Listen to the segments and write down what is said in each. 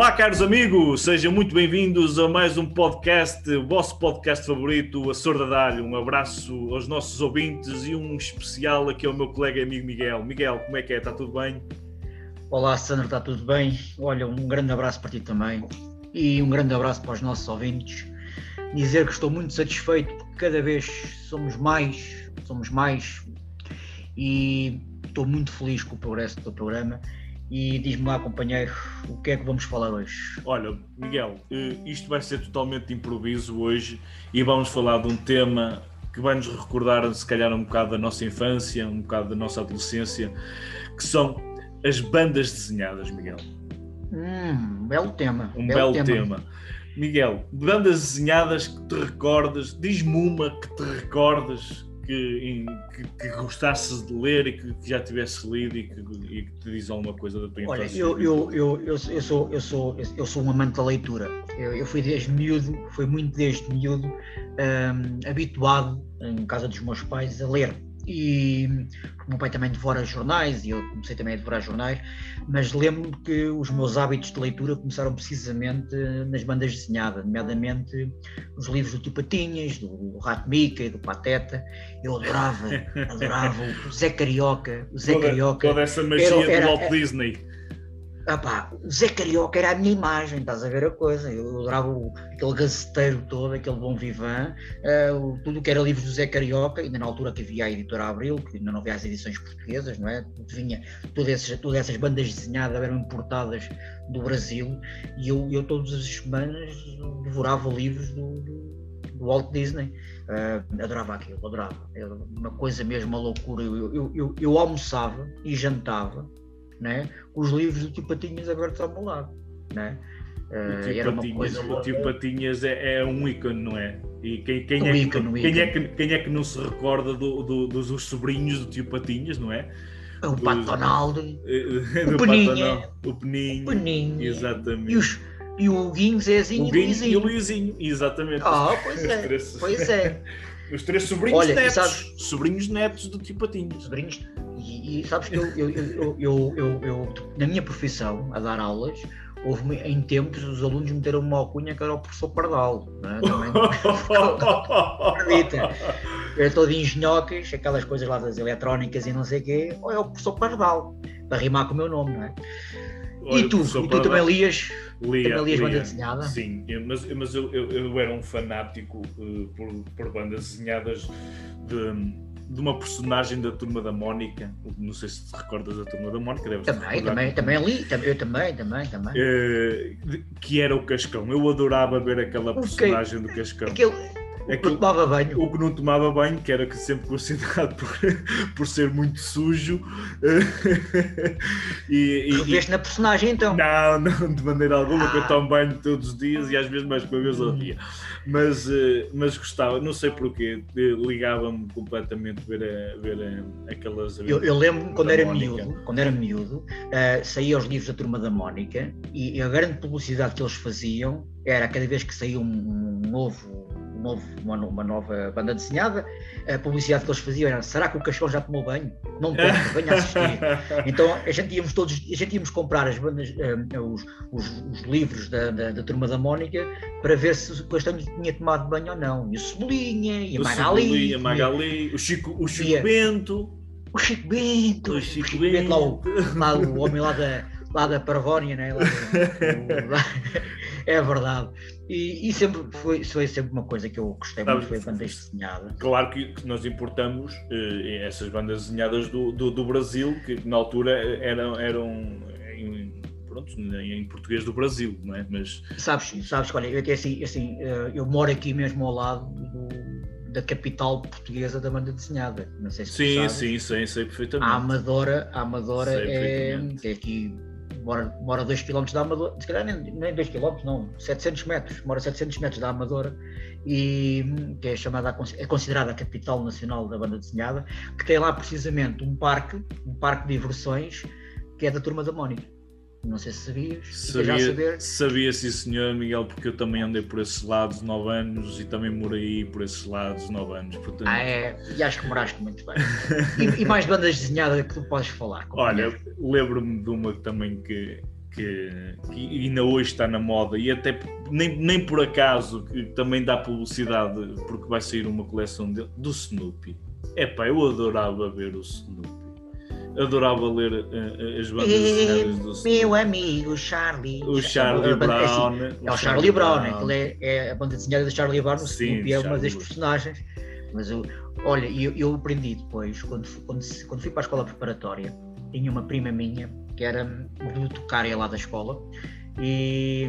Olá, caros amigos, sejam muito bem-vindos a mais um podcast, o vosso podcast favorito, a Sorda Dalho. Um abraço aos nossos ouvintes e um especial aqui ao meu colega e amigo Miguel. Miguel, como é que é? Está tudo bem? Olá, Sandra, está tudo bem? Olha, um grande abraço para ti também e um grande abraço para os nossos ouvintes. Dizer que estou muito satisfeito porque cada vez somos mais, somos mais e estou muito feliz com o progresso do programa e diz-me lá, companheiro, o que é que vamos falar hoje? Olha, Miguel, eh, isto vai ser totalmente de improviso hoje e vamos falar de um tema que vai nos recordar, se calhar, um bocado da nossa infância, um bocado da nossa adolescência, que são as bandas desenhadas, Miguel. Hum, belo tema. Um belo, belo tema. tema. Miguel, bandas desenhadas que te recordas, diz-me uma que te recordas que, que, que, gostasses de ler e que, que já tivesse lido e que, e que, te diz alguma coisa da tua Olha, infância? Olha, eu, eu, eu, eu, sou, eu, sou, eu sou um amante da leitura. Eu, eu fui desde miúdo, fui muito desde miúdo, um, habituado, em casa dos meus pais, a ler e o meu pai também devora jornais e eu comecei também a devorar jornais, mas lembro-me que os meus hábitos de leitura começaram precisamente nas bandas desenhadas, nomeadamente os livros do Tio Patinhas, do Rato Mica e do Pateta. Eu adorava, adorava o Zé Carioca, o Zé toda, Carioca. Toda essa magia era, era, do Walt Disney ah pá, Zé Carioca era a minha imagem, estás a ver a coisa. Eu adorava o, aquele gazeteiro todo, aquele bom vivan, uh, tudo o que era livros do Zé Carioca, ainda na altura que havia a editora Abril, que ainda não havia as edições portuguesas, não é? Vinha, todas, essas, todas essas bandas desenhadas eram importadas do Brasil e eu, eu todas as semanas devorava livros do, do, do Walt Disney. Uh, adorava aquilo, adorava. Era uma coisa mesmo, uma loucura. Eu, eu, eu, eu almoçava e jantava né? os livros do Tio Patinhas abertos ao meu lado. Né? O tio, era Patinhas, coisa... o tio Patinhas é, é, um ícone, não é? E quem, quem, um é, ícone, quem, é que, quem é que não se recorda do, do, dos, dos sobrinhos do tio Patinhas, não é? O Pato Donaldo, o Peninha, o Peninho, o Peninho, exatamente. E, os, e o Guinho, Zezinho o Guinho e o Luizinho, exatamente. Ah, oh, pois é, pois é. Os três sobrinhos Olha, netos, sabes, sobrinhos netos do tio Patinhas. Sobrinhos, e, e sabes que eu, eu, eu, eu, eu, na minha profissão, a dar aulas, houve em tempos os alunos meteram uma alcunha que era o professor Pardal. Né? Acredita? Era todo engenhocas, aquelas coisas lá das eletrónicas e não sei o quê, ou é o professor Pardal, para rimar com o meu nome, não é? Olha, e tu, e tu também lias? Lia, também lias banda desenhada? Sim, mas, mas eu, eu, eu era um fanático uh, por, por bandas desenhadas de de uma personagem da Turma da Mónica. Não sei se te recordas da Turma da Mónica. Deves também, também, também li, eu também, também, também. Uh, que era o Cascão. Eu adorava ver aquela personagem okay. do Cascão. Aquele, o que não tomava banho. O que não tomava banho, que era que sempre considerado por, por ser muito sujo. e, e, na personagem então? Não, não, de maneira alguma, ah. que eu tomo banho todos os dias e às vezes mais que uma vez ao dia. Mas, eh, mas gostava, não sei porquê, ligava-me completamente ver, a, ver a, aquelas. Eu, eu lembro-me quando era miúdo, quando era miúdo, uh, saía os livros da turma da Mónica e a grande publicidade que eles faziam era cada vez que saía um, um novo novo, uma, uma, nova banda desenhada, a publicidade que eles faziam era será que o cachorro já tomou banho? Não toma, venha assistir. então a gente íamos todos, a gente íamos comprar as bandas, uh, os, os, os, livros da, da, da, Turma da Mónica para ver se o Castanho tinha tomado banho ou não. E o Cebolinha, e a Magali. a Magali, o Chico, o Chico Bento. O Chico Bento. O Chico, Chico Bento. Bento lá, o, lá o homem lá da, lá da Parvónia, né? Lá, lá, é verdade. E, e, sempre foi, foi sempre uma coisa que eu gostei muito, foi a banda desenhada. Claro que, nós importamos eh, essas bandas desenhadas do, do, do, Brasil, que na altura eram, eram em, pronto, em português do Brasil, não é? Mas... Sabes, sabes, olha, eu, assim, assim, eh, eu moro aqui mesmo ao lado do, da capital portuguesa da banda desenhada. Não sei se sim, sim, sei, sei perfeitamente. A Amadora, a Amadora é, é aqui mora, mora 2 km da Amadora, se calhar nem, nem 2 km, não, 700 metros, mora 700 metros da Amadora, e, que é chamada, é considerada a capital nacional da banda desenhada, que tem lá precisamente um parque, um parque de diversões, que é da Turma da Mónica. Não sei se sabias. Sabia, já saber. sabia sim, senhor Miguel, porque eu também andei por esses lados 9 anos e também morei por esses lados 9 anos. Portanto... Ah, é? E acho que moraste muito bem. e, e, mais bandas desenhadas que tu podes falar? Olha, lembro-me de uma também que, que, que ainda hoje está na moda e até nem, nem por acaso que também dá publicidade porque vai sair uma coleção de, do Snoopy. Epá, eu adorava ver o Snoopy. Adorava ler uh, as bandas desenhadas do Snoopy. Meu amigo Charlie. O Charlie é Brown. assim, É o Charlie Brown, aquilo é, é a banda desenhada do Charlie Brown, Sim, é uma Charlie das Brown. personagens. Mas eu, olha, eu, eu aprendi depois, quando, quando, quando fui para a escola preparatória, tinha uma prima minha que era bibliotecária lá da escola e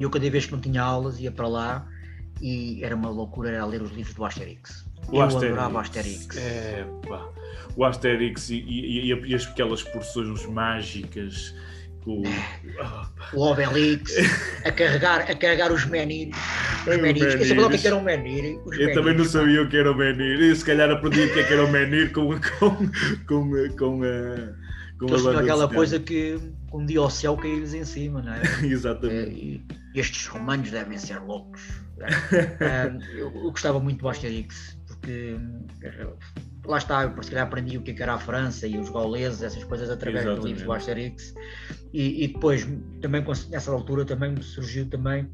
eu cada vez que não tinha aulas ia para lá e era uma loucura era ler os livros do Asterix. O eu Asterix. adorava Asterix. Epá, o Asterix e, e- e- e aquelas porções mágicas. O, O Obelix, a carregar, a carregar os menires. Os Os menires. Eu sabia o que é era um menir. Eu também não sabia o que era o menir. E se calhar aprendi o que é que era o menir com, com, com, com, a. Com banda aquela coisa que um dia ao céu caía-lhes em cima, não é? É, Exatamente. e estes romanos devem ser loucos. Ah, eu, eu gostava muito do Asterix, porque lá está, eu se calhar aprendi o que é que era a França e os gauleses, essas coisas através Exatamente. livros do Asterix. E, e depois, também nessa altura, também me surgiu também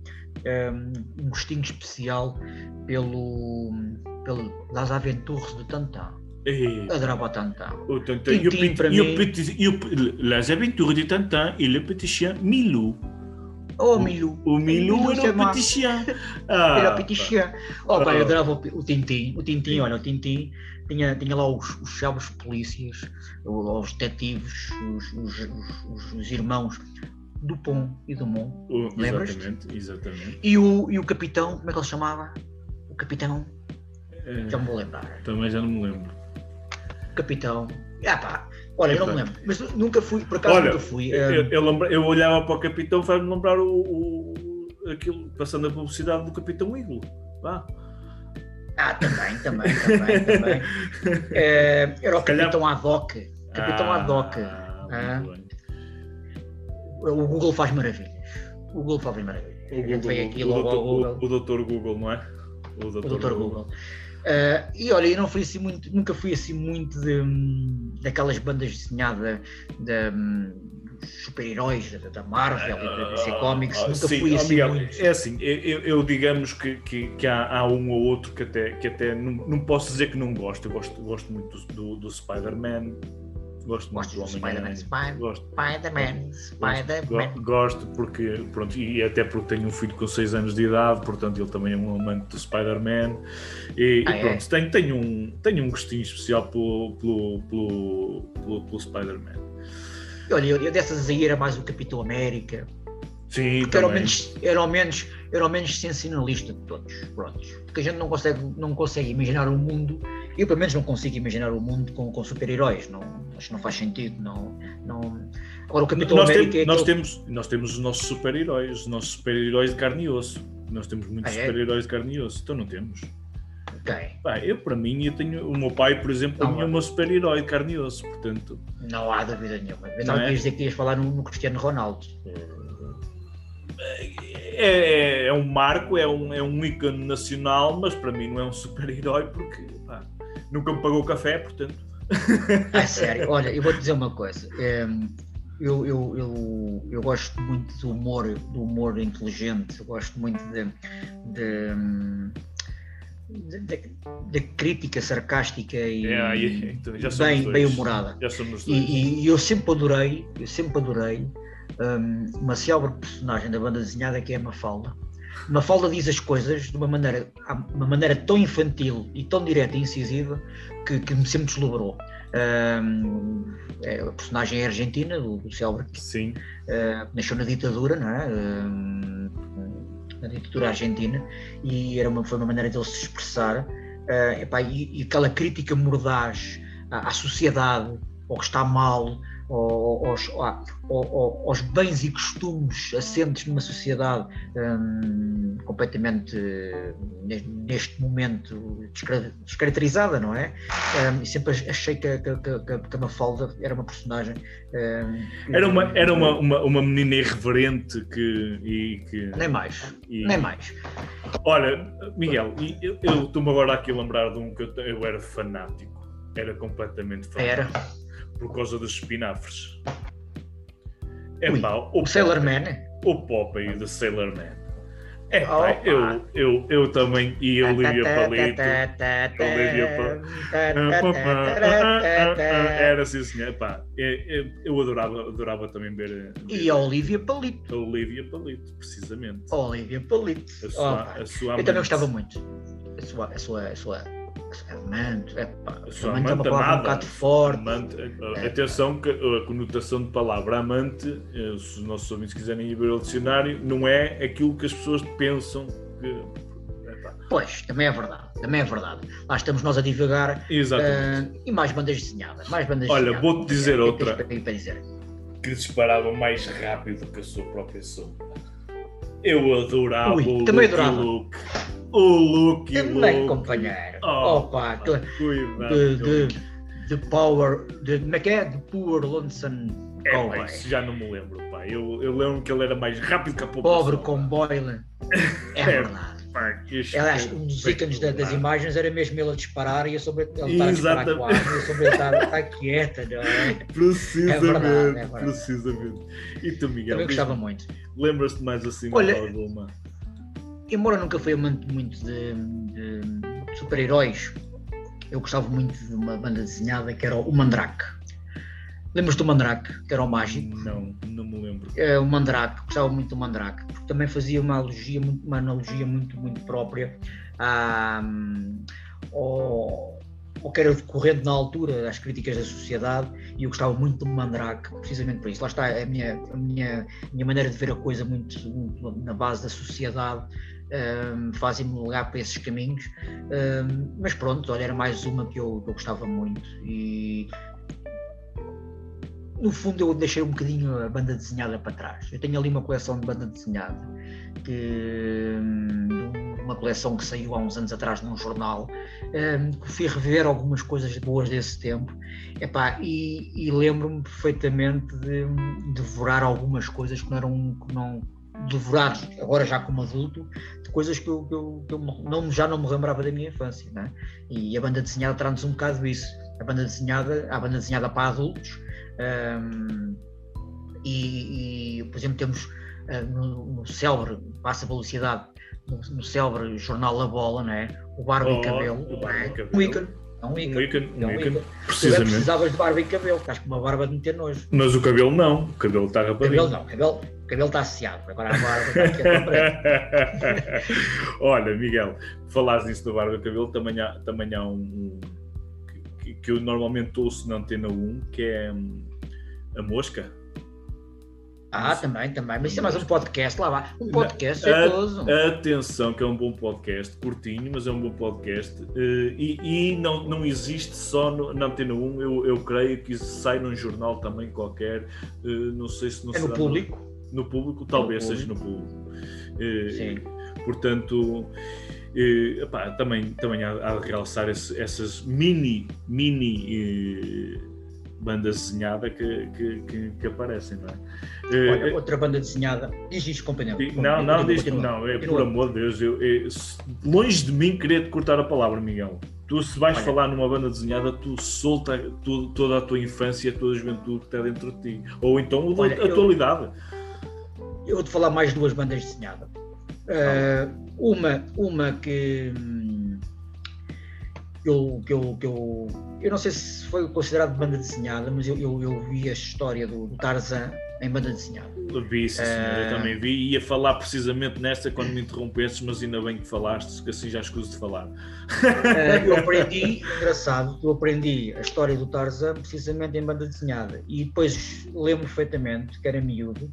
um, um gostinho especial pelo, pelo das aventuras de Tantan. E, Adorava o Tantan. o Tintin, e o e o Petit- e o P- Les Aventures de e le Petit Chien Milou. Oh, Milou! O Milou Milou, era c'est o. Petit Chien. Ah, Era o Petit Chien. Oh, pá, Ah. eu adorava o, o Tintin. O Tintin, olha, o Tintin tinha, tinha lá os, os chaves polícias, o- os detetives, os, os, os- os- os irmãos Dupont e Dumont. o- Lembras-te? Exatamente, exatamente. E o, e o capitão, como é que ele se chamava? O capitão, Eh, já me vou lembrar. Também já não me lembro. O capitão. Ah pá, olha, eu não me lembro. Mas nunca fui, por acaso Olha, nunca fui. Eu, ah, eu, lembra- eu olhava para o Capitão, faz-me lembrar o, o- aquilo, passando a publicidade do Capitão Eagle. Vá. Ah, também, também, também, também. Eh, era o Se calhar- capitão Haddock. Capitão. Ah, Ah. muito bem. O Google faz maravilhas. O Google faz maravilhas. O, Google, o, logo ao doutor, Google. o, o doutor Google, não é? O O doutor, Dr. Google. Ah, e olha, eu não fui assim muito, nunca fui assim muito de, daquelas bandas desenhadas de, dos super-heróis da, da Marvel e da DC Comics, Ah, nunca sim, fui assim Miguel, muito. É assim, eu, eu- digamos que, que, que há, há um ou outro que até, que até não, não posso dizer que não gosto. Eu gosto, gosto muito do, do Spider-Man, gosto muito Gosto do Spider-Man, Gosto. Spider-Man, Spider-Man. Go- Gosto porque, pronto, e até porque tenho um filho com 6 anos de idade, portanto ele também é um amante do Spider-Man. E, Ah, e é? pronto, tenho, tenho, um, tenho um gostinho especial pelo, pelo, pelo, pelo, pelo Spider-Man. Olha, eu, eu dessas aí era mais o Capitão América, Sim, porque era o, menos, era, o menos, era o menos sensacionalista de todos. Prontos. Porque a gente não consegue, não consegue imaginar um mundo, eu pelo menos não consigo imaginar um mundo com, com super-heróis, não, acho que não faz sentido. Não, não... Agora o Capitão Nós, América tem- é nós aquele- temos, nós temos os nossos super-heróis, os nossos super-heróis de carne e osso. Nós temos muitos Ah, é? super-heróis de carne e osso, então não temos. Ok. Pá, eu, para mim, eu tenho, o meu pai, por exemplo, para mim é o é. meu super-herói de carne e osso, portanto. Não há dúvida nenhuma. Eu Não estava é? a dizer que ias falar no, no Cristiano Ronaldo. É, é, é um marco, é um, é um ícone nacional, mas para mim não é um super-herói porque nunca me pagou café, portanto. Ah, sério, olha, eu vou te dizer uma coisa. Em, eu, eu, eu, eu gosto muito do humor, do humor inteligente, eu gosto muito de, de, hum, de- de- da crítica sarcástica e É, aí, então, já somos bem, dois. bem humorada. Já somos E, dois. e- e eu sempre adorei, eu sempre adorei hum, uma célebre personagem da banda desenhada que é a Mafalda. Mafalda diz as coisas de uma maneira, uma maneira tão infantil e tão direta e incisiva que, que me sempre deslumbrou. Hum, é, a personagem é argentina, do, do célebre, Sim, uh, nasceu na ditadura, não é? Hum, na ditadura argentina, e era uma, foi uma maneira dele se expressar. Uh, epá, e, e aquela crítica mordaz à, à sociedade, ao que está mal, aos, ao- aos bens e costumes assentes numa sociedade hum, completamente eh, ne- neste momento descar- descaracterizada, não é? Hum, e sempre achei que, a- que, que, que a Mafalda era uma personagem. hum, era uma, era uma, uma, uma menina irreverente que. E, que Nem mais, e- nem mais. Olha, Miguel, eu eu estou-me agora aqui a lembrar de um que eu, eu era fanático. Era completamente fanático. Era. Por causa dos espinafres. É Ui, pá, o Sailor Popeye- Man. O Popeye de Sailor Man. É pá, eu, eu, eu também. E eu Olivia Palito. Era assim, senhor. Pá, é- é- eu adorava, adorava também ver, E a Olivia Palito. a Olivia Palito, precisamente. A Olivia Palito. A sua, a sua Eu também gostava muito. A a sua, a sua, a sua amante. É, pá, amante é uma palavra um bocado forte. Amante, É. atenção que a conotação de palavra amante, eh, se os nossos ouvintes quiserem ir ver o dicionário, não é aquilo que as pessoas pensam que. Pois, também é verdade. Também é verdade. Lá estamos nós a divagar. Ah, e mais bandas desenhadas. Mais bandas Olha, vou-te dizer que é que outra. para dizer? que disparava mais rápido que a sua própria sombra. Eu adorava Ui, o também Lucky adorava. Luke. O Lucky Também, Luke. companheiro. Oh, Opa, Cuidado. de, de, de Power. De, como é que é? De Poor Lonesome É, pá, Cowboy. isso já não me lembro, pá. Eu, eu lembro que ele era mais rápido que a própria Pobre com Boyle. É É, verdade. Pá, Aliás, um dos ícones da- das imagens era mesmo ele a disparar e eu sobre ele estar a disparar eu ele estar, estar quieta, não é? Precisamente, É verdade, é verdade. precisamente. E tu, Miguel, Também gostava muito. lembras-te mais assim Olha, de alguma? Embora nunca fui amante muito de, de super-heróis, eu gostava muito de uma banda desenhada que era o Mandrake. Lembras do Mandrake, que era o mágico? Não, não me lembro. É, o Mandrake, gostava muito do Mandrake, porque também fazia uma analogia muito, uma analogia muito, muito própria à, ao, ao que era decorrente na altura, às críticas da sociedade, e eu gostava muito do Mandrake, precisamente por isso. Lá está a minha, a minha, a minha maneira de ver a coisa muito, muito na base da sociedade, um, fazem-me ligar para esses caminhos, um, mas pronto, olha, era mais uma que eu, que eu gostava muito. E no fundo eu deixei um bocadinho a banda desenhada para trás. Eu tenho ali uma coleção de banda desenhada, que, hum, uma coleção que saiu há uns anos atrás num jornal, hum, que fui rever algumas coisas boas desse tempo, Epá, e, e lembro-me perfeitamente de hum, devorar algumas coisas que não eram que não devorar agora já como adulto de coisas que eu, que eu, que eu não, já não me lembrava da minha infância né? e a banda desenhada traz-nos um bocado isso a banda desenhada, a banda desenhada para adultos um, e, e, por exemplo, temos uh, no, no célebre, passa a velocidade, no, no célebre jornal La Bola, não é? o Barba Oh, e Cabelo, o Barba é? Cabelo. um ícone, é um Um ícone. ícone, É um ícone, ícone. Tu precisamente. precisavas de barba e cabelo, estás com uma barba de meter nojo. Mas o cabelo não, o cabelo está Cabelo rapadinho. não, cabelo, cabelo está associado, agora a barba está aqui a. Olha, Miguel, falares nisso da barba e cabelo, também há, também há um, um que, que eu normalmente ouço na antena 1, que é hum, a mosca. Ah, também, também, mas isso é mais um podcast, lá vai. Um podcast jeitoso. Atenção, que é um bom podcast, curtinho, mas é um bom podcast. eh, E, e não, não existe só no- na Antena 1, eu, eu creio que isso sai num jornal também qualquer. eh, Não sei se não É no público. No, público, talvez No seja no público. Eh, Sim. Portanto, eh, epá, também, também há, há de realçar esse- essas mini, mini eh, bandas desenhadas que, que, que, que aparecem, não é? Eh, Olha, outra banda desenhada. Diz isto, companheiro. Não, não, diz, não, é por Continua. amor de Deus, eu, eu- longe de mim querer te cortar a palavra, Miguel. Tu, se vais Olha. falar numa banda desenhada, tu solta tu- toda a tua infância, toda a juventude que está dentro de ti. Ou então Olha, eu- atualidade. Eu vou-te falar mais de duas bandas desenhadas. Eh, uma, uma que, hum, eu, que, eu, que eu. Eu não sei se foi considerado banda desenhada, mas eu, eu, eu vi a história do, do Tarzan em banda desenhada. Vi, sim, senhor, eu Eh, também vi. Ia falar precisamente nesta quando me interrompestes, mas ainda bem que falaste, que assim já escuso de falar. Eh, eu aprendi, engraçado, eu aprendi a história do Tarzan precisamente em banda desenhada. E depois lembro perfeitamente que era miúdo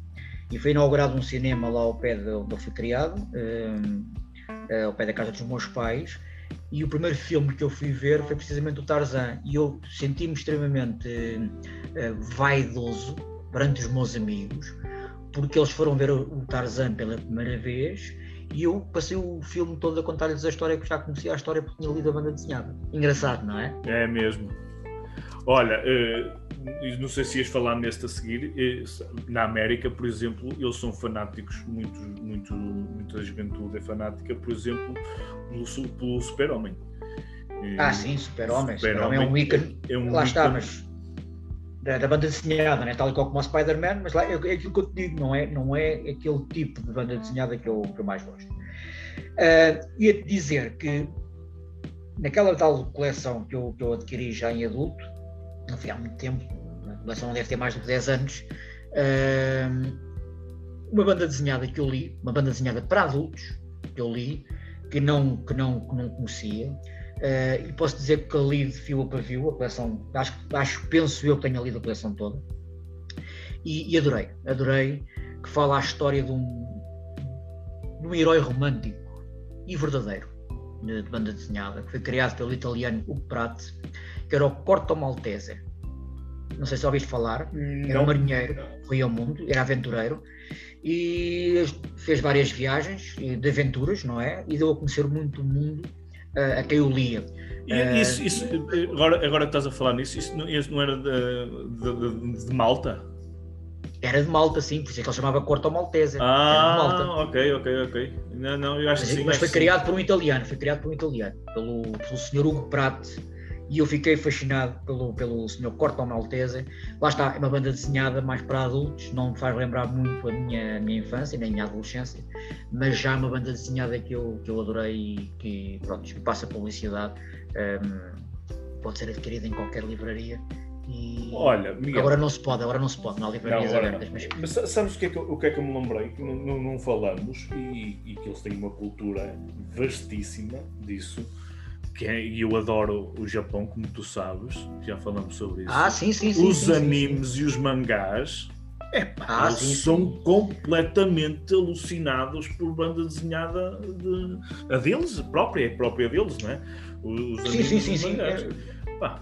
e foi inaugurado um cinema lá ao pé de onde eu fui criado, ao pé da casa dos meus pais. E o primeiro filme que eu fui ver foi precisamente o Tarzan. E eu senti-me extremamente eh, vaidoso perante os meus amigos, porque eles foram ver o Tarzan pela primeira vez e eu passei o filme todo a contar-lhes a história que já conhecia a história porque tinha lido a banda desenhada. Engraçado, não é? É mesmo. Olha, eh, não sei se ias falar neste a seguir. eh, Na América, por exemplo, eles são fanáticos, muito, muito, muita juventude é fanática, por exemplo, pelo, pelo Super-Homem. Eh, Ah, sim, Super-Homem. Super-Homem Super-Homem é um ícone. é um Lá está, mas da, da, banda desenhada, né? tal e qual como o Spider-Man, mas lá é, é, aquilo que eu te digo, não é, não é aquele tipo de banda desenhada que eu, que eu mais gosto. Uh, Ia-te dizer que naquela tal coleção que eu, que eu adquiri já em adulto, não foi há muito tempo, a coleção não deve ter mais de 10 anos, uma banda desenhada que eu li, uma banda desenhada para adultos, que eu li, que não, que não, que não conhecia, Uh, e posso dizer que li de fio a pavio a coleção, acho, acho, penso eu que tenha lido a coleção toda. E, e, adorei, adorei que fala a história de um, de um herói romântico e verdadeiro de, de, banda desenhada, que foi criado pelo italiano Hugo Pratt, que era o Corto Maltese. Não sei se ouviste falar, era um marinheiro, foi ao mundo, era aventureiro e fez várias viagens de aventuras, não é? E deu a conhecer muito o mundo a quem eu lia. E, isso, isso, agora, agora que estás a falar nisso, isso não, isso não era de, de, de, Malta? Era de Malta, sim, por isso é que ele chamava Corto Maltese. Ah, ok, ok, ok. Não, não, eu acho mas, que sim. Mas foi sim. criado por um italiano, foi criado por um italiano, pelo, pelo senhor Hugo Pratt, e eu fiquei fascinado pelo, pelo Sr. Corto Maltese. Lá está, é uma banda desenhada mais para adultos, não me faz lembrar muito a minha, a minha infância nem a minha adolescência, mas já é uma banda desenhada que eu, que eu adorei e que pronto, passa publicidade. Um, pode ser adquirida em qualquer livraria. E Olha, Miguel, agora não se pode, agora não se pode, não há livrarias abertas. Mas... mas... sabes o que, é que, o que é que eu me lembrei? Que não, não, não falamos e, e que eles têm uma cultura vastíssima disso que é, e eu adoro o Japão, como tu sabes, já falamos sobre isso. Ah, sim, sim, sim. Os sim, animes sim, e os mangás ah, eles sim, são completamente alucinados por banda desenhada de, a deles, própria, a própria deles, não é? Os, sim, sim, sim, sim. É,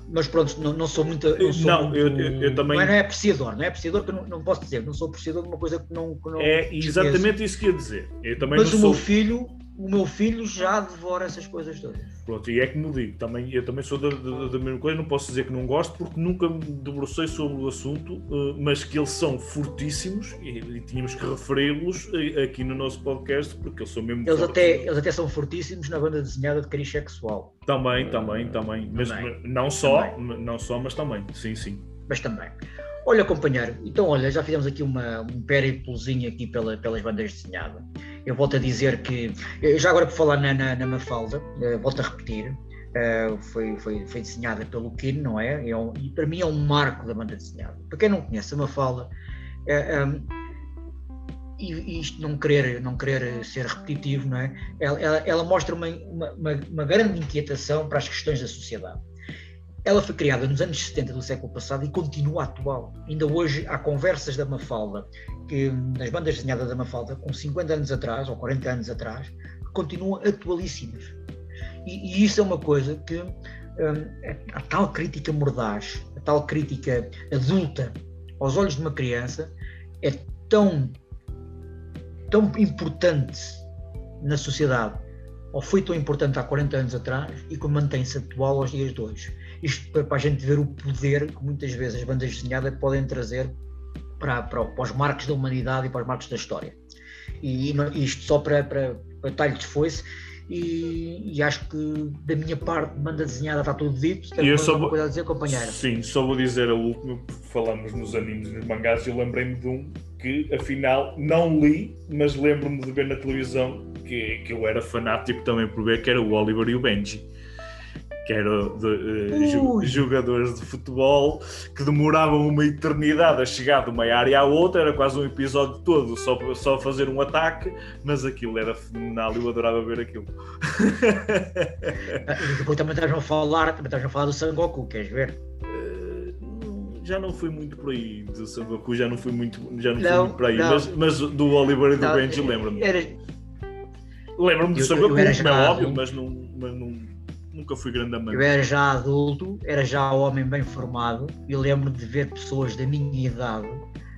mas pronto, não, não sou muito. Não, sou não muito, eu, eu, eu, também. Não é, não é apreciador, não é apreciador que eu não, não posso dizer, não sou apreciador de uma coisa que não. Que não é exatamente isso que ia dizer. Eu também mas o sou... meu filho o meu filho já devora essas coisas todas. Pronto, e é como digo, também, eu também sou da, da, da, mesma coisa, não posso dizer que não gosto, porque nunca me debrucei sobre o assunto, uh, mas que eles são fortíssimos e, e tínhamos que referi-los uh, aqui no nosso podcast, porque eles são mesmo eles até Eles até são fortíssimos na banda desenhada de cariz sexual. Também, também, também. Mas também. não só, também. não só, mas também, sim, sim. Mas também. Olha, companheiro, então olha, já fizemos aqui uma, um périplozinho aqui pela, pelas bandas desenhadas. Eu volto a dizer que, eh, já agora por falar na, na, na Mafalda, uh, volto a repetir, uh, foi, foi, foi desenhada pelo Kino, não é? é um, e para mim é um marco da banda desenhada. Para quem não conhece a Mafalda, um, e, isto não querer, não querer ser repetitivo, não é? Ela, ela, ela mostra uma, uma, uma, grande inquietação para as questões da sociedade. Ela foi criada nos anos 70 do século passado e continua atual. Ainda hoje há conversas da Mafalda, que, nas bandas desenhadas da Mafalda, com 50 anos atrás ou 40 anos atrás, continuam atualíssimas. E, e isso é uma coisa que um, a tal crítica mordaz, a tal crítica adulta aos olhos de uma criança é tão, tão importante na sociedade, ou foi tão importante há 40 anos atrás e que mantém-se atual aos dias de hoje. Isto para, para a gente ver o poder que muitas vezes as bandas desenhadas podem trazer para, para, para os marcos da humanidade e para os marcos da história. E, e isto só para, para, para talho de foice. E, e, acho que da minha parte, banda desenhada está tudo dito. Tem eu só vou, coisa a dizer, companheiro? Sim, só vou dizer a última, porque falamos nos animes e nos mangás. Eu lembrei-me de um que afinal não li, mas lembro-me de ver na televisão que, que eu era fanático também por ver, que era o Oliver e o Benji que eram de, uh, jogadores de futebol que demoravam uma eternidade a chegar de uma área à outra, era quase um episódio todo só, só fazer um ataque, mas aquilo era fenomenal, eu adorava ver aquilo. e depois também estás a falar, também estás a falar do Sangoku, queres ver? Uh, já não fui muito por aí do Sangoku, já não fui muito, já não, não fui muito por aí, mas, mas, do Oliver e do Benji lembro-me. Era... Lembro-me do Sangoku, como é óbvio, mas não, mas não nunca fui grande amante. Eu era já adulto, era já homem bem formado e lembro de ver pessoas da minha idade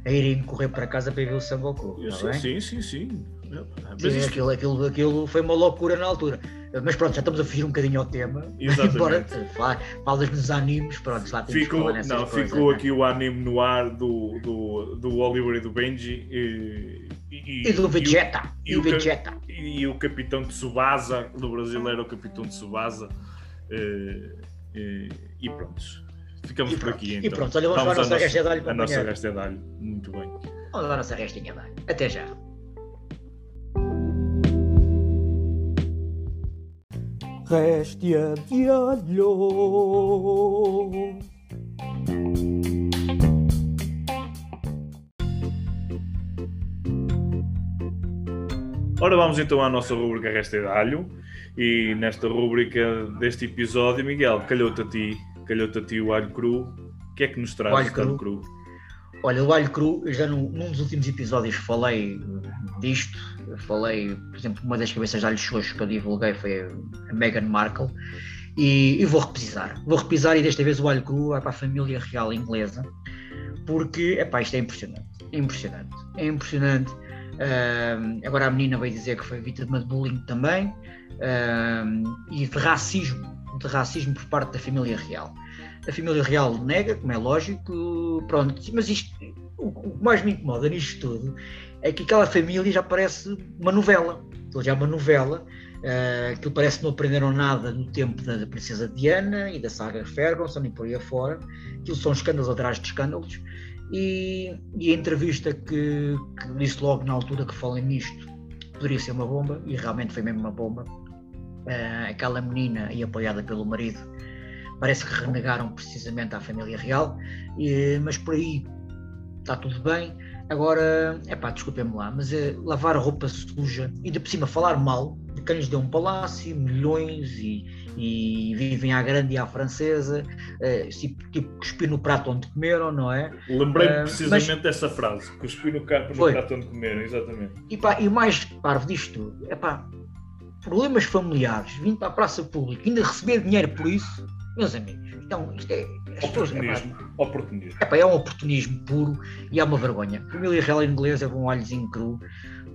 a irem correr para casa para ver o Sangoku. Sim, sim, sim, sim. Mas sim, isto... aquilo, aquilo, aquilo foi uma loucura na altura. Mas pronto, já estamos a fugir um bocadinho ao tema. Exatamente. Embora falas nos animes, pronto, lá temos ficou, Não, coisas, ficou né? aqui o anime no ar do, do, do Oliver e do Benji. E, e, e do Vegeta. E, o, Vegeta. E, o Capitão de Subasa, do brasileiro, o Capitão de Subasa. E, e, e pronto. ficamos por aqui então. E pronto, olha, vamos, vamos para a nossa resta de alho. A nossa resta de alho, muito bem. Vamos à nossa restinha de alho. Até já. Réstia de alho. Ora, vamos então à nossa rubrica Resta de Alho. E nesta rubrica deste episódio, Miguel, calhou-te a ti, calhou-te a ti o alho cru. O que é que nos traz o alho cru? cru? Olha, o alho cru, eu já num, num, dos últimos episódios falei disto. Falei, por exemplo, uma das cabeças de alho xoxo que eu divulguei foi a Meghan Markle. E, e vou repisar. Vou repisar e desta vez o alho cru vai para a família real inglesa. Porque, epá, isto é impressionante. É impressionante. É impressionante Uh, agora a menina veio dizer que foi vítima de bullying também uh, e de racismo, de racismo por parte da família real. A família real nega, como é lógico, pronto, mas isto, o, que mais me incomoda nisto tudo é que aquela família já parece uma novela, então já é uma novela, uh, que parece que não aprenderam nada no tempo da, da princesa Diana e da saga Ferguson e por aí afora, aquilo são escândalos atrás de escândalos, e, e a entrevista que, que, disse logo na altura que falei nisto poderia ser uma bomba, e realmente foi mesmo uma bomba. Uh, aquela menina, e apoiada pelo marido, parece que renegaram precisamente à família real, e, mas por aí está tudo bem. Agora, é pá, desculpem-me lá, mas é lavar roupa suja e de por cima falar mal de quem lhes deu um palácio, milhões e, e vivem à grande e à francesa, uh, tipo, cuspir no prato onde comeram, não é? Lembrei-me uh, precisamente mas... dessa frase, cuspir no, no prato onde comeram, exatamente. E, pá, e o mais parvo disto, é pá, problemas familiares, vindo para a praça pública, ainda receber dinheiro por isso, meus amigos, então isto é. Oportunismo. Pessoas, é, oportunismo. É, pá, é um oportunismo puro e é uma vergonha. A família real inglesa é um alhozinho cru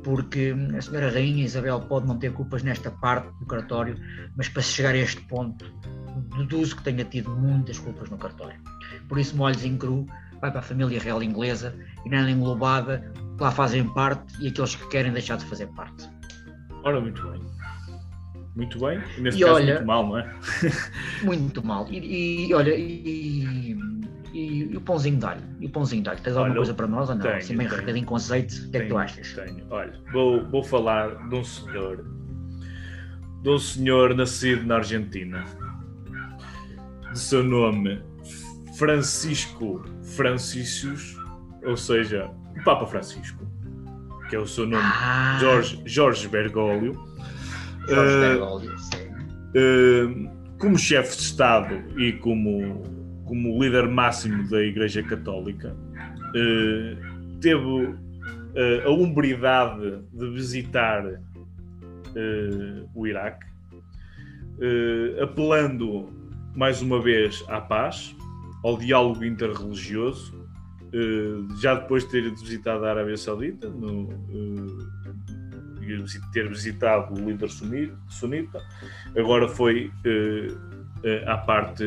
porque a senhora Rainha Isabel pode não ter culpas nesta parte do cartório, mas para chegar a este ponto, deduzo que tenha tido muitas culpas no cartório. Por isso, molhos em cru vai para a família real inglesa e nada englobada, lá fazem parte e aqueles que querem deixar de fazer parte. Ora, muito bem. Muito bem, neste e caso olha, muito mal, não é? muito mal. E, e olha, e, e, e, o pãozinho de alho. E o pãozinho de alho. Tens alguma coisa para nós ou não? Tenho, assim, meio recadinho com azeite. O que é que tu achas? Tenho. Olha, vou, vou falar de um senhor. De um senhor nascido na Argentina. De seu nome Francisco Franciscus, ou seja, o Papa Francisco, que é o seu nome, ah. Jorge, Jorge Bergoglio. Jorge uh, Bergoglio, sim. Uh, como chefe de Estado e como como líder máximo da Igreja Católica, eh, teve eh, a umbridade de visitar eh, o Iraque, apelando mais uma vez à paz, ao diálogo interreligioso, já depois de ter visitado a Arábia Saudita, no, ter visitado o líder sunita, agora foi à parte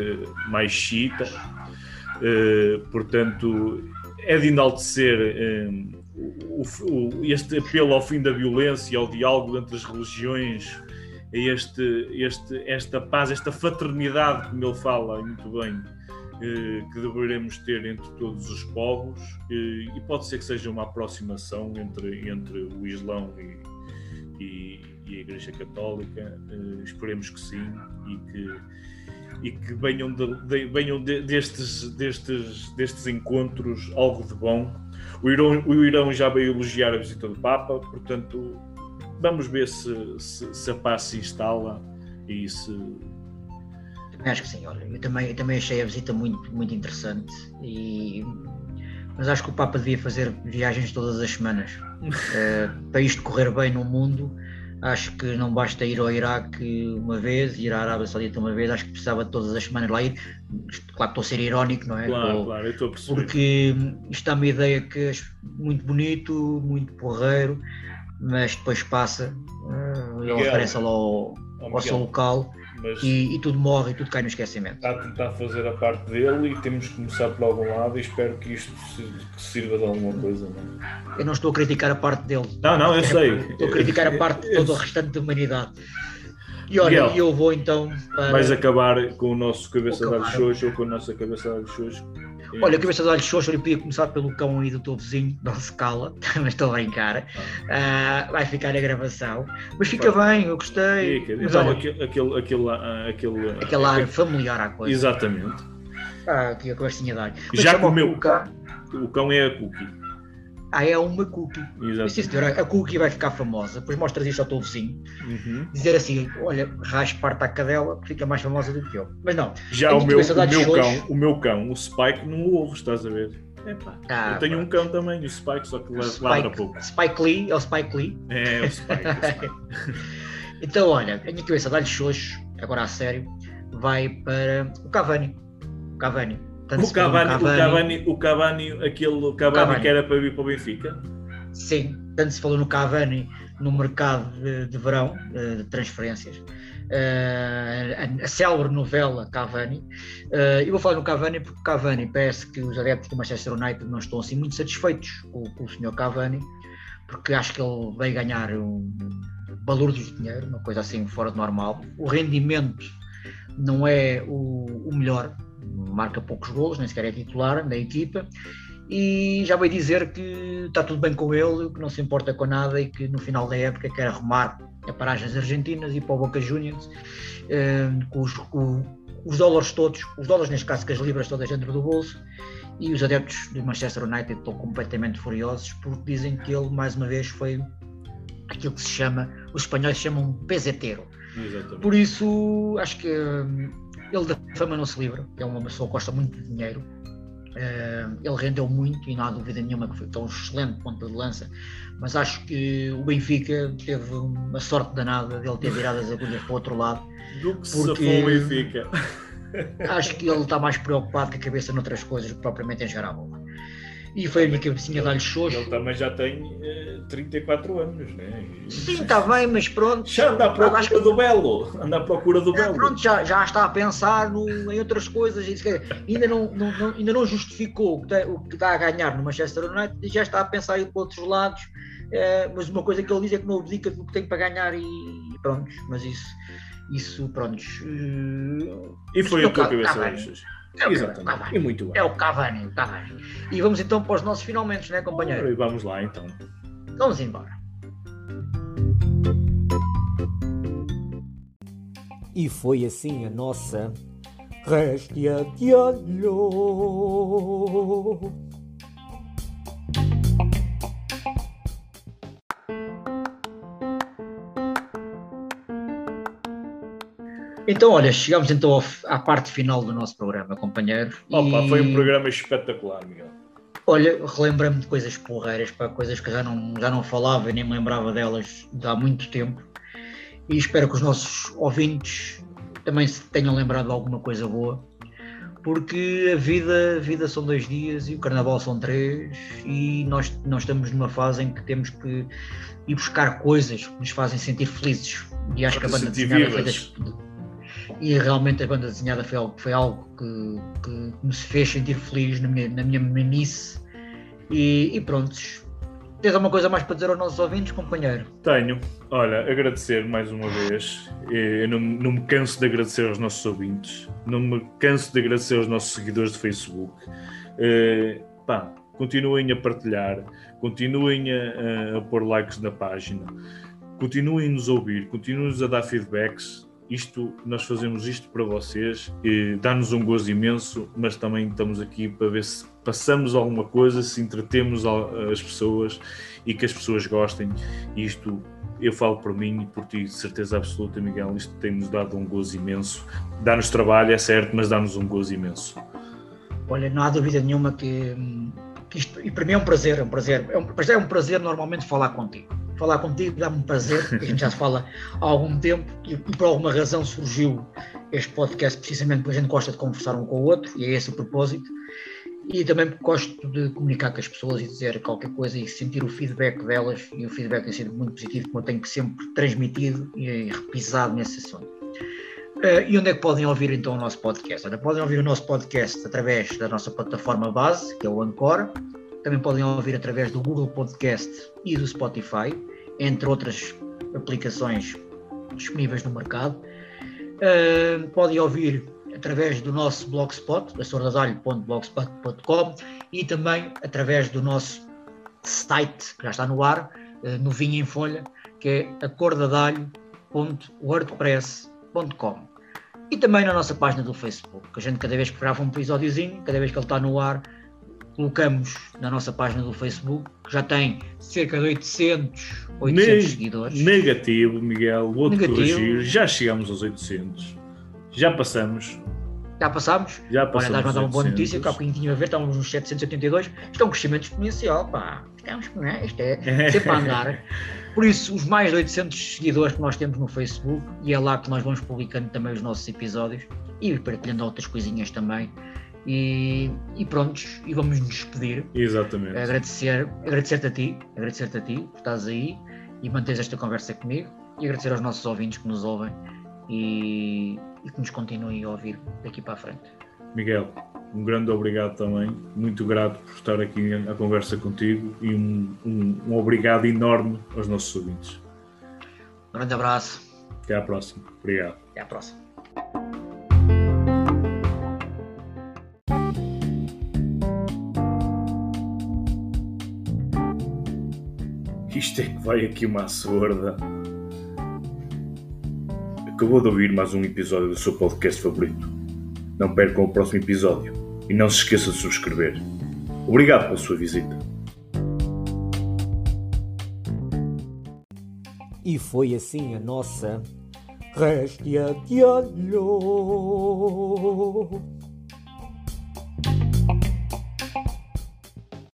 mais xiita. Uh, portanto, é de enaltecer o, este apelo ao fim da violência, ao diálogo entre as religiões, este, este, esta paz, esta fraternidade, como ele fala muito bem, que deveremos ter entre todos os povos, e pode ser que seja uma aproximação entre, entre o Islão e, e, e a Igreja Católica. esperemos que sim e que e que venham, de, de, venham de, destes, destes, destes encontros algo de bom. O Irão, o Irão já veio elogiar a visita do Papa, portanto, vamos ver se, se, se a paz se instala e se. Acho que sim, olha, eu também, eu também achei a visita muito, muito interessante e mas acho que o Papa devia fazer viagens todas as semanas uh, para isto correr bem no mundo Acho que não basta ir ao Iraque uma vez, ir à Arábia Saudita uma vez, acho que precisava todas as semanas lá ir. Claro que estou a ser irónico, não é? Claro, claro, eu estou a perceber. Porque isto dá uma ideia que é muito bonito, muito porreiro, mas depois passa, uh, ele regressa lá ao, ao seu local mas e, e, tudo morre e tudo cai no esquecimento. Está a tentar fazer a parte dele e temos que começar por algum lado e espero que isto sirva de alguma coisa. Não? É? Eu não estou a criticar a parte dele. Não, não, eu sei. Estou a criticar a parte de todo o restante da humanidade. E olha, eu vou então. Para... Vais acabar com o nosso cabeça de alho xoxo ou com a nossa cabeça de alho xoxo? Olha, a cabeça de alho xoxo, eu podia começar pelo cão aí do teu vizinho, não se cala, mas estou a brincar. Ah. Uh, vai ficar a gravação. Mas fica bem, eu gostei. Fica. Mas, então, olha, aquele, aquele, aquele, aquele, aquele ar familiar à coisa. Exatamente. Ah, aqui a conversinha de alho. Já comeu. O cão, o cão é a cookie. Ah, é uma cookie. Exato. a cookie vai ficar famosa. Depois mostras isto ao teu vizinho. Uhum. Dizer assim: olha, raspa-te a cadela, que fica mais famosa do que eu. Mas não. Já o meu, o meu cão, o meu cão, o Spike, não o ouve, estás a ver? Ah, eu tenho pá. um cão também, o Spike, só que Spike, ladra pouco. Spike Lee, é o Spike Lee. É, o Spike. o Spike. então, olha, a minha cabeça dá-lhe xoxo, agora a sério, vai para o Cavani. O Cavani. Tanto o Cavani, Cavani, o Cavani, o Cavani, aquele Cavani, Cavani, que era para vir para o Benfica? Sim, tanto se falou no Cavani no mercado de, de verão, eh, de transferências. Uh, a, a célebre novela Cavani. Uh, eu vou falar no Cavani porque Cavani parece que os adeptos do Manchester United não estão assim muito satisfeitos com, com o senhor Cavani, porque acho que ele veio ganhar um valor de dinheiro, uma coisa assim fora do normal. O rendimento não é o, o melhor, marca poucos golos, nem sequer é titular da equipa, e já veio dizer que está tudo bem com ele, que não se importa com nada e que no final da época quer arrumar a paragens argentinas e para o Boca Juniors, eh, com, os, com os dólares todos, os dólares neste caso, com as libras todas dentro do bolso, e os adeptos do Manchester United estão completamente furiosos porque dizem que ele, mais uma vez, foi aquilo que se chama, os espanhóis chamam peseteiro. Exatamente. Por isso, acho que ele da fama não se livra, é uma pessoa que gosta muito de dinheiro. Uh, ele rendeu muito e não há dúvida nenhuma que foi um excelente ponto de lança, mas acho que o Benfica teve uma sorte danada de ele ter virado as agulhas para o outro lado. Do que porque se o Benfica. Acho que ele está mais preocupado com a cabeça noutras coisas propriamente em jogar a bola. E foi a minha cabecinha dar-lhe xoxo. Ele também já tem uh, 34 anos, né? Sim, está bem, mas pronto. Já anda à procura que... do Belo. Anda à procura do é, Belo. Pronto, já, já está a pensar no, em outras coisas. Ainda não, não, não, ainda não justificou o que, está, o que está a ganhar no Manchester United e já está a pensar em para outros lados. É, mas uma coisa que ele diz é que não abdica do que tem para ganhar e, e pronto. Mas isso, isso pronto. Uh, e foi o que eu cabeça é Exatamente. E muito bem. É o Cavani, o Cavani. E vamos então para os nossos finalmente, né, companheiro? E vamos lá então. Vamos embora. E foi assim a nossa Restia de Alho. Então, olha, chegamos então à parte final do nosso programa, companheiro. Opa, e... foi um programa espetacular, Miguel. Olha, relembrei-me de coisas porreiras, para coisas que já não, já não falava e nem me lembrava delas há muito tempo. E espero que os nossos ouvintes também se tenham lembrado de alguma coisa boa, porque a vida, a vida são dois dias e o carnaval são três, e nós, nós estamos numa fase em que temos que ir buscar coisas que nos fazem sentir felizes. E acho que a banda desenhada foi das, e realmente a banda desenhada foi algo, foi algo que, que, me fez sentir feliz na minha, na minha meninice e, e prontos. Tens alguma coisa mais para dizer aos nossos ouvintes, companheiro? Tenho. Olha, agradecer mais uma vez. Eu não, não me canso de agradecer aos nossos ouvintes. Não me canso de agradecer aos nossos seguidores de Facebook. Uh, pá, continuem a partilhar, continuem a, a, pôr likes na página, continuem a ouvir, continuem-nos a dar feedbacks isto, nós fazemos isto para vocês, dá-nos um gozo imenso, mas também estamos aqui para ver se passamos alguma coisa, se entretemos as pessoas e que as pessoas gostem. Isto eu falo por mim e por ti, de certeza absoluta, Miguel. Isto tem-nos dado um gozo imenso. Dá-nos trabalho, é certo, mas dá-nos um gozo imenso. Olha, não há dúvida nenhuma que, que isto, e para mim é um prazer, é um prazer, é um, é um prazer normalmente falar contigo falar contigo, dá-me prazer, porque a gente já se fala há algum tempo e, por alguma razão surgiu este podcast precisamente porque a gente gosta de conversar um com o outro e é esse o propósito. E também porque gosto de comunicar com as pessoas e dizer qualquer coisa e sentir o feedback delas, e o feedback tem sido muito positivo, como eu tenho sempre transmitido e repisado nesse assunto. Uh, e onde é que podem ouvir então o nosso podcast? Podem ouvir o nosso podcast através da nossa plataforma base, que é o Ancora, também podem ouvir através do Google Podcast e do Spotify, entre outras aplicações disponíveis no mercado. Uh, podem ouvir através do nosso blogspot, assordasalho.blogspot.com e também através do nosso site, que já está no ar, uh, no Vinho em Folha, que é acordadalho.wordpress.com e também na nossa página do Facebook, que a gente cada vez que grava um episódiozinho, cada vez que ele está no ar, colocamos na nossa página do Facebook, que já tem cerca de 800, 800 ne seguidores. Negativo, Miguel, vou corrigir, já chegamos aos 800, já passamos. Já passámos? Já passamos. Olha, dá-nos uma boa notícia, que há pouquinho tinha a ver, estávamos nos 782, isto é um crescimento exponencial, pá. Estamos, não é? Isto é sempre a andar. Por isso, os mais de 800 seguidores que nós temos no Facebook, e é lá que nós vamos publicando também os nossos episódios e partilhando outras coisinhas também. E, e prontos, e vamos nos despedir. Exatamente. Agradecer, agradecer-te a ti, agradecer-te a ti por estás aí e manteres esta conversa comigo e agradecer aos nossos ouvintes que nos ouvem e, e que nos continuem a ouvir daqui para a frente. Miguel, um grande obrigado também, muito grato por estar aqui à conversa contigo e um, um, um obrigado enorme aos nossos ouvintes. Um grande abraço. Até à próxima. Obrigado. Até à próxima. Vai aqui uma sorda. Acabou de ouvir mais um episódio do seu podcast favorito. Não percam o próximo episódio e não se esqueça de subscrever. Obrigado pela sua visita. E foi assim a nossa Réstia de Olho.